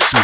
science.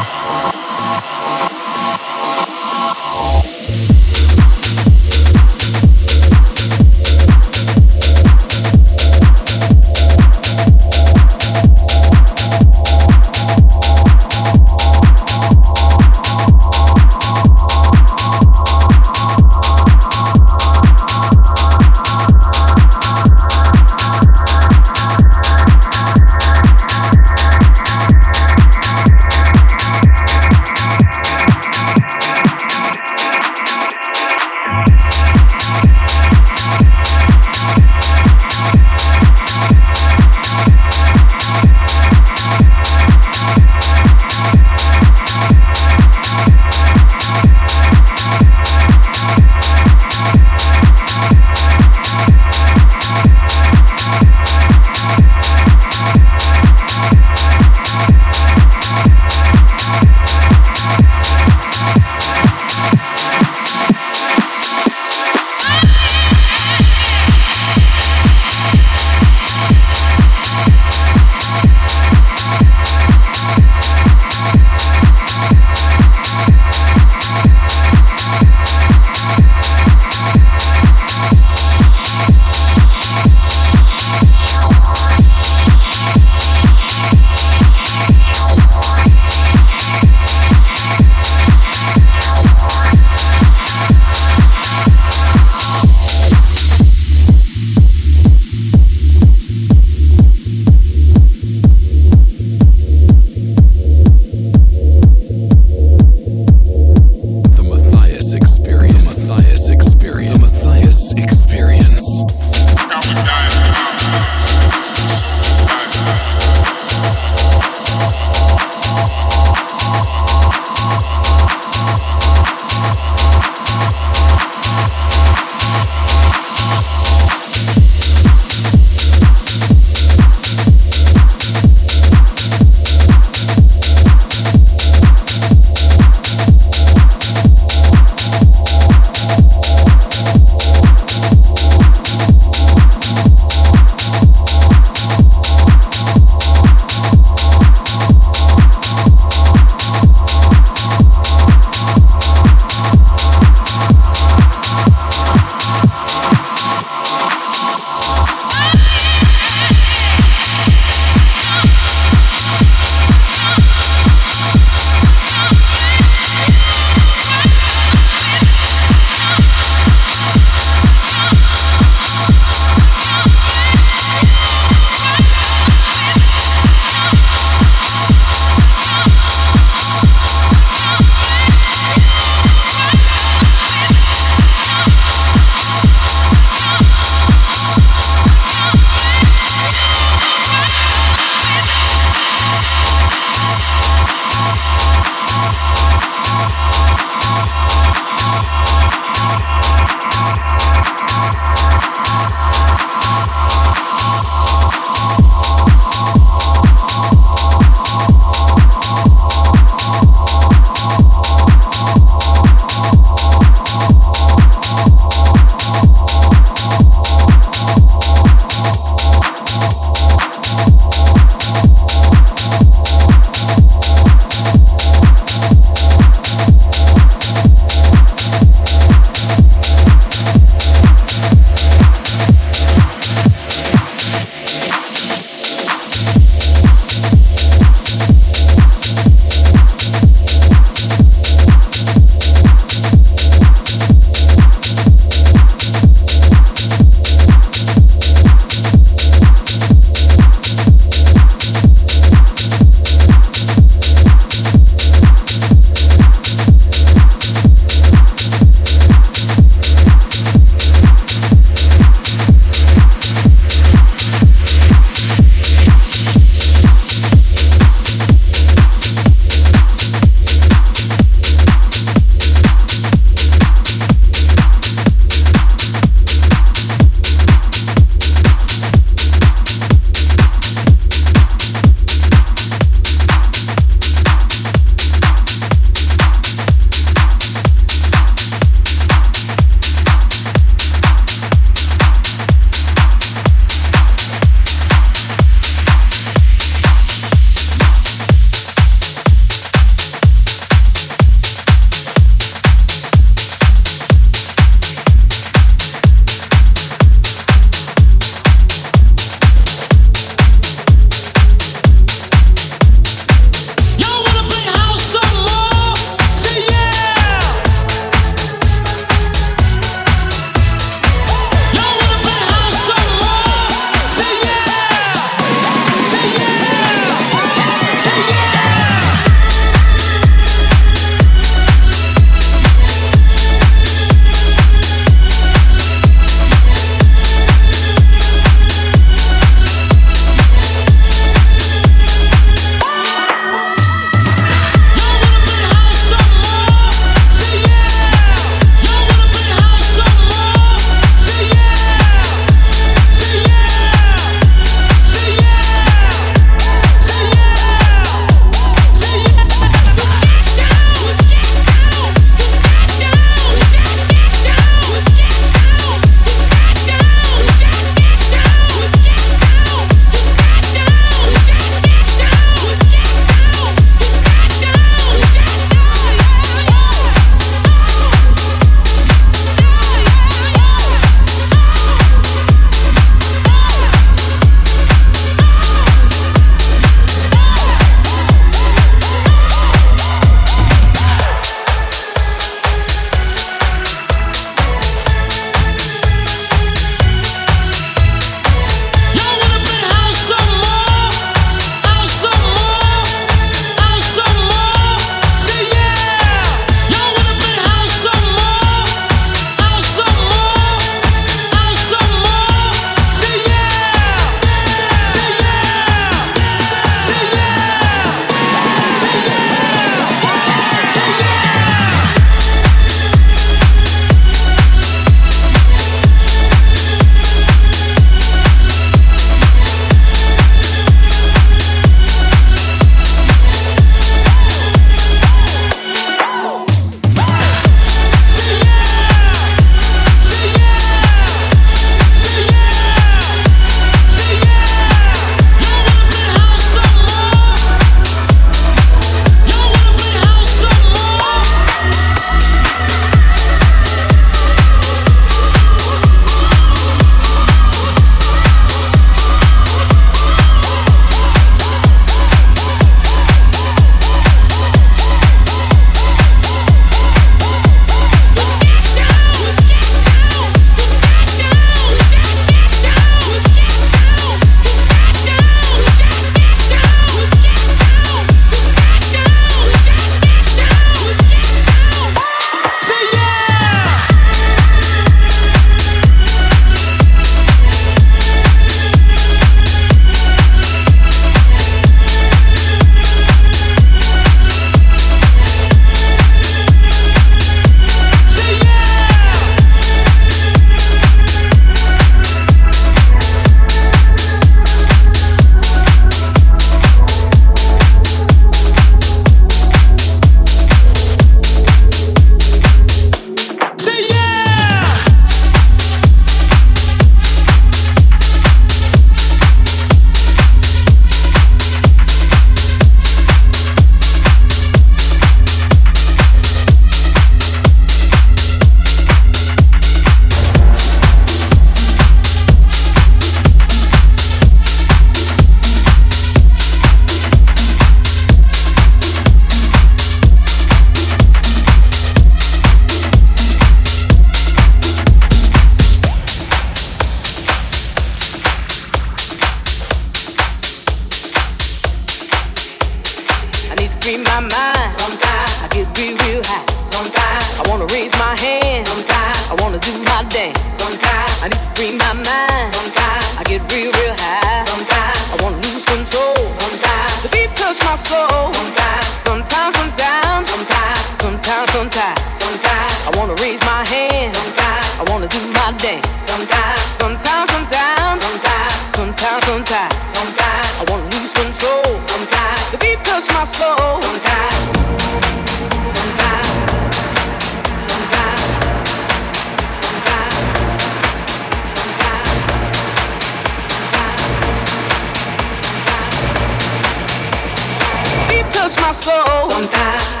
My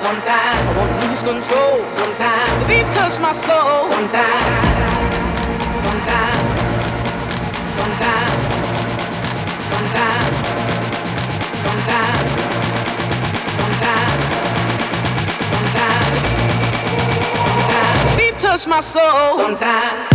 sometimes I wanna lose control. Sometimes the beat touch my soul. Sometimes, sometimes, sometimes, sometimes, sometimes, sometimes, sometimes, sometimes. Beat touch my soul. Sometimes.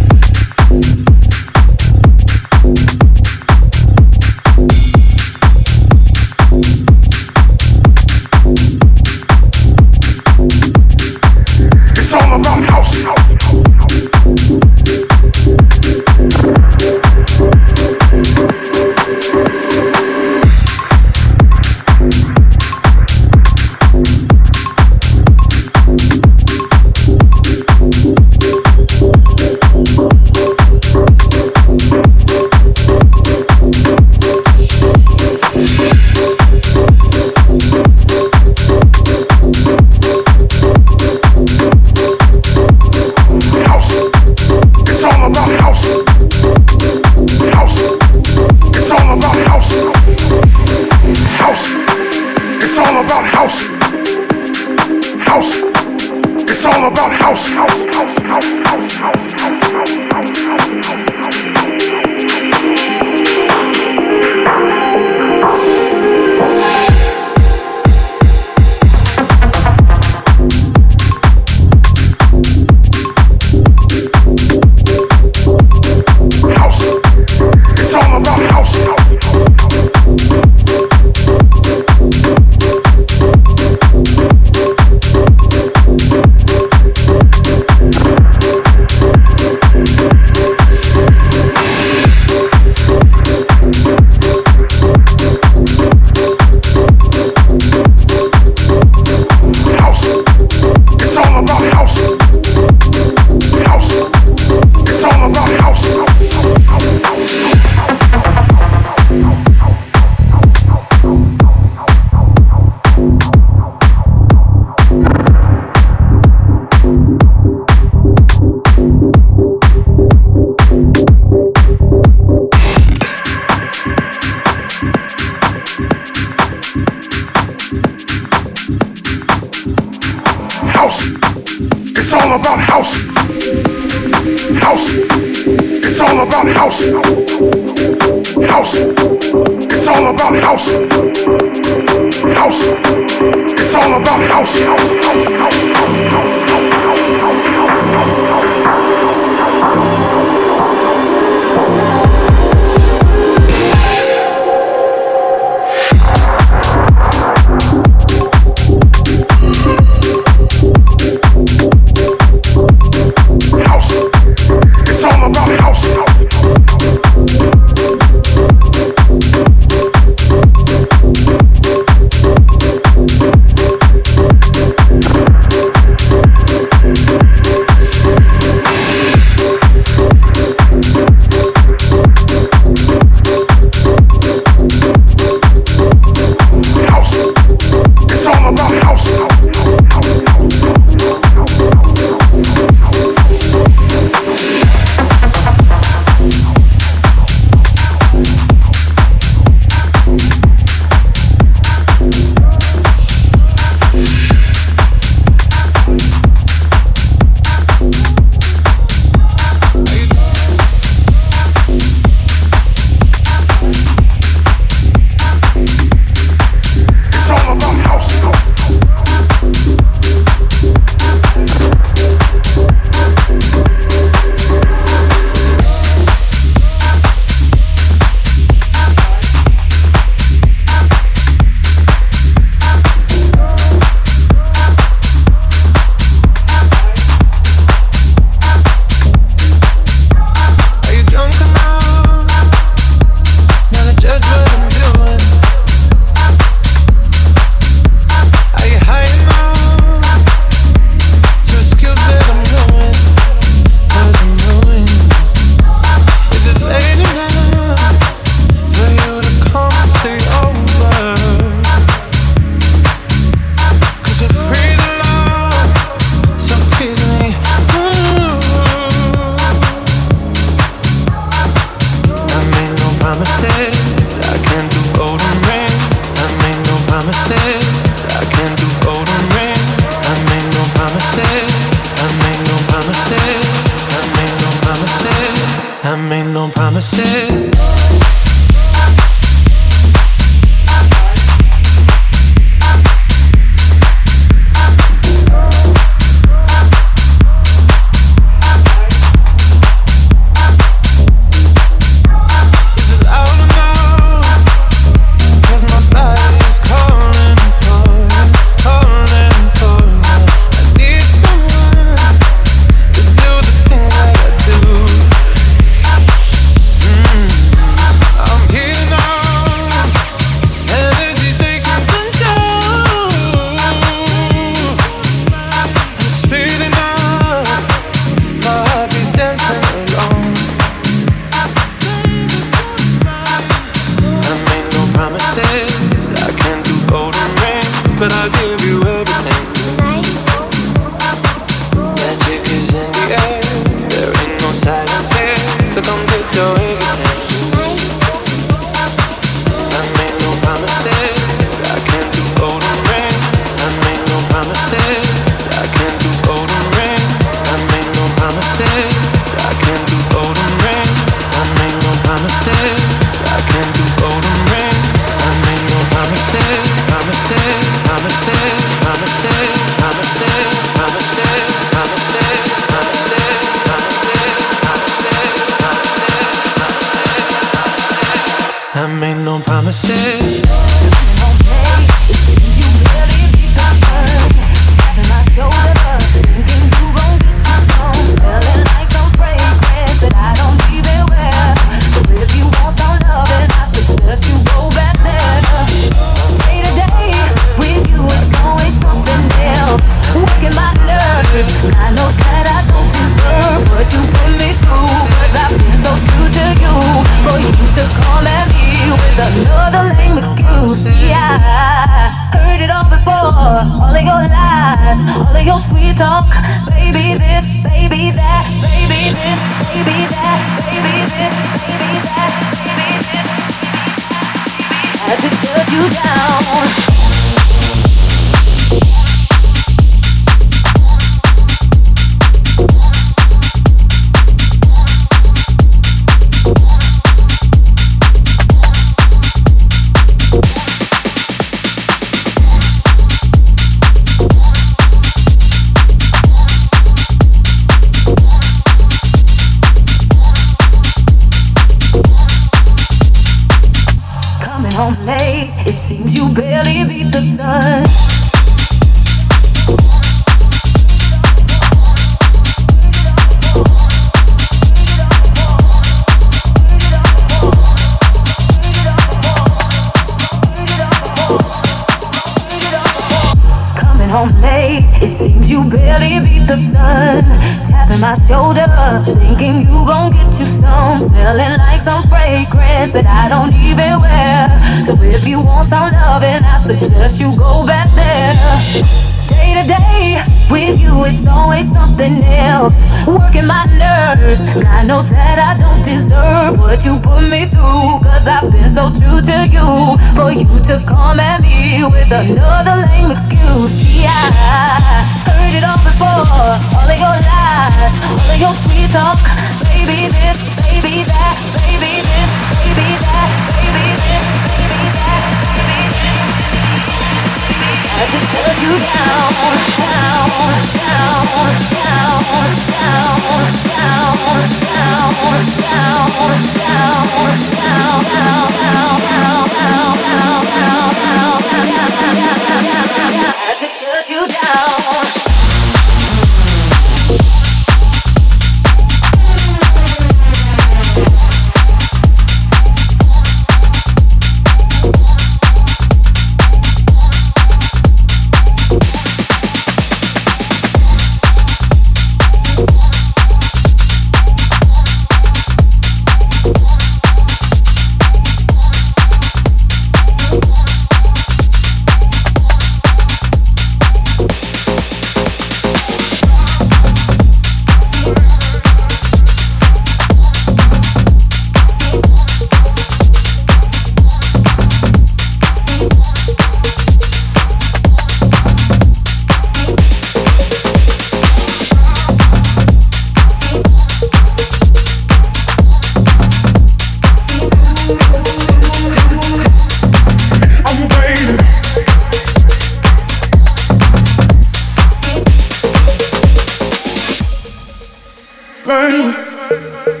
burn.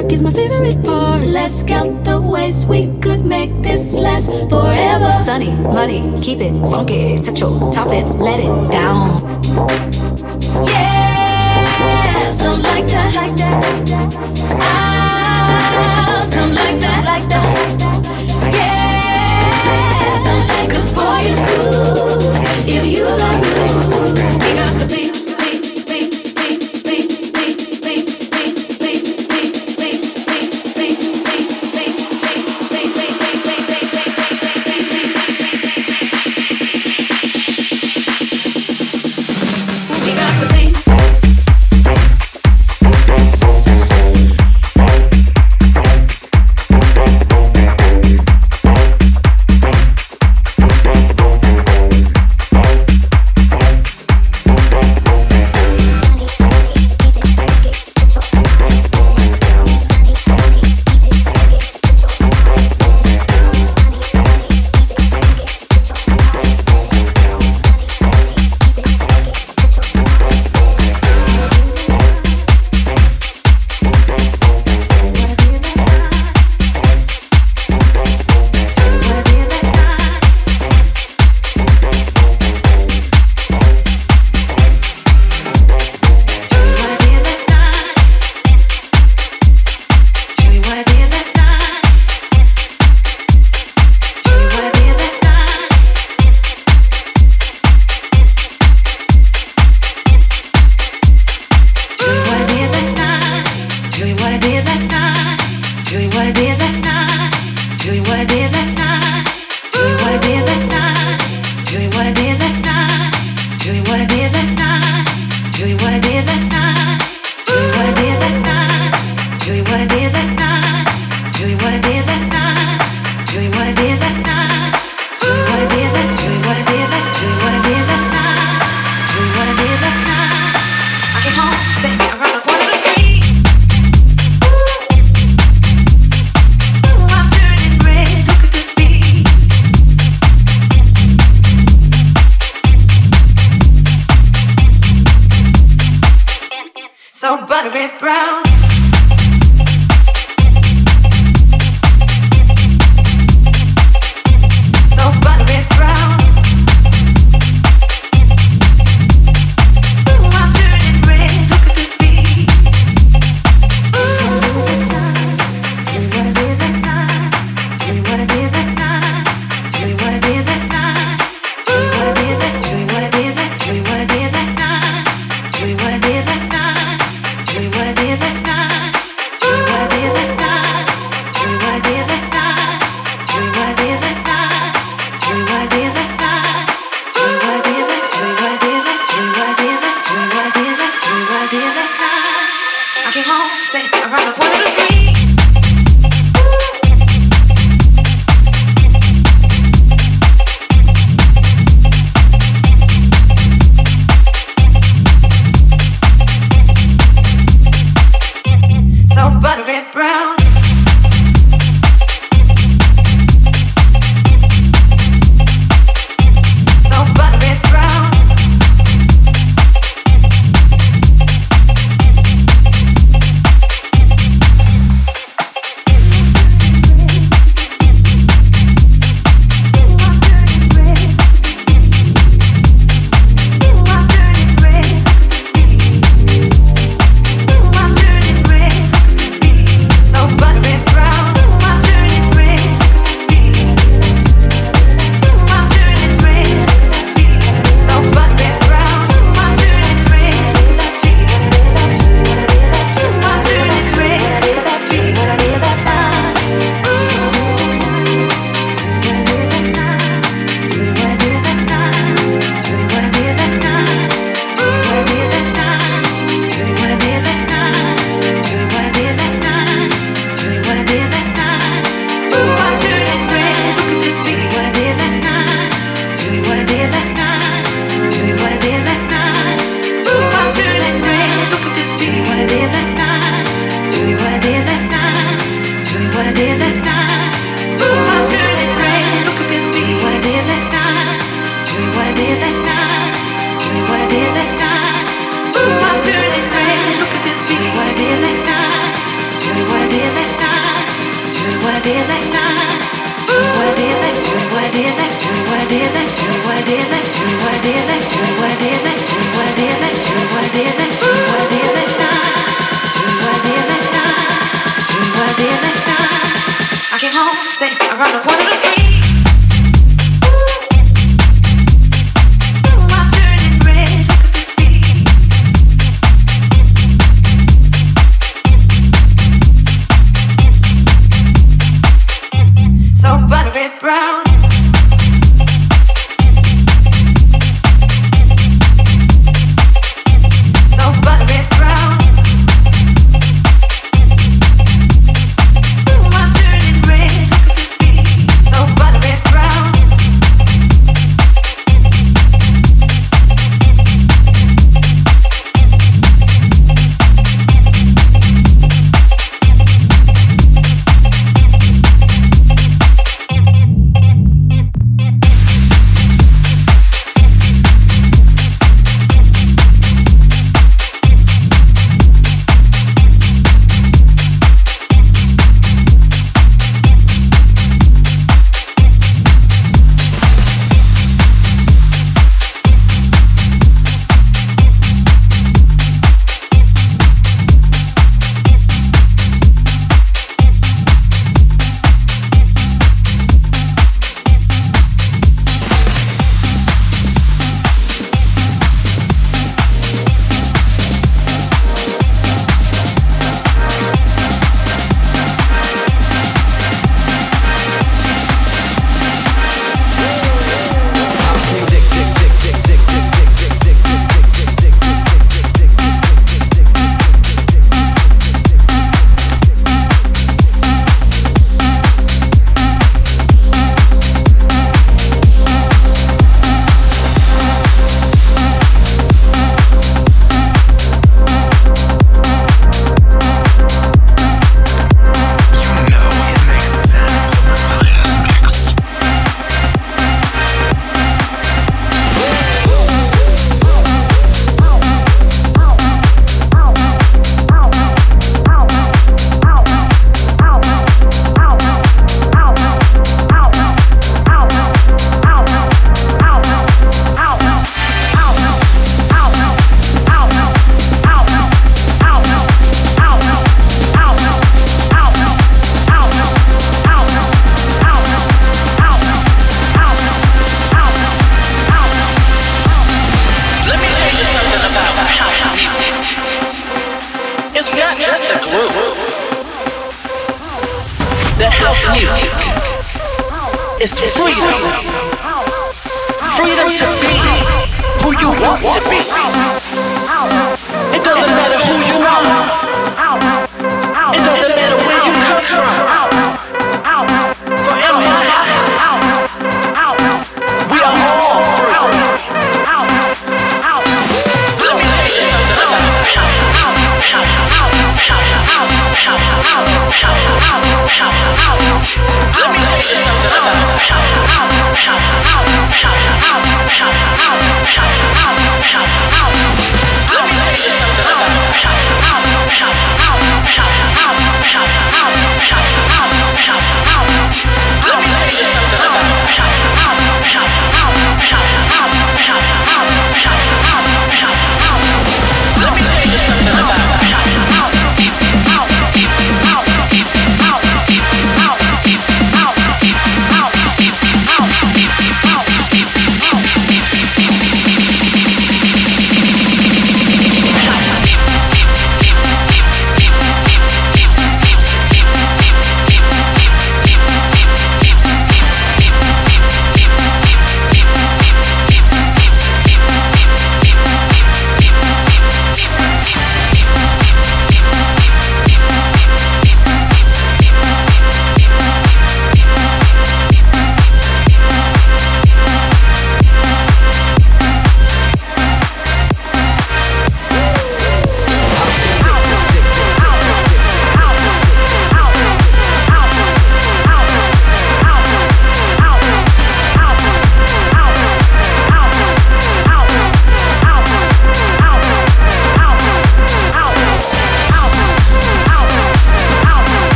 Dark is my favorite part. Let's count the ways we could make this last forever. Sunny, money, keep it funky, Touch sexual, top it, let it down. Yeah, some like that. Like that.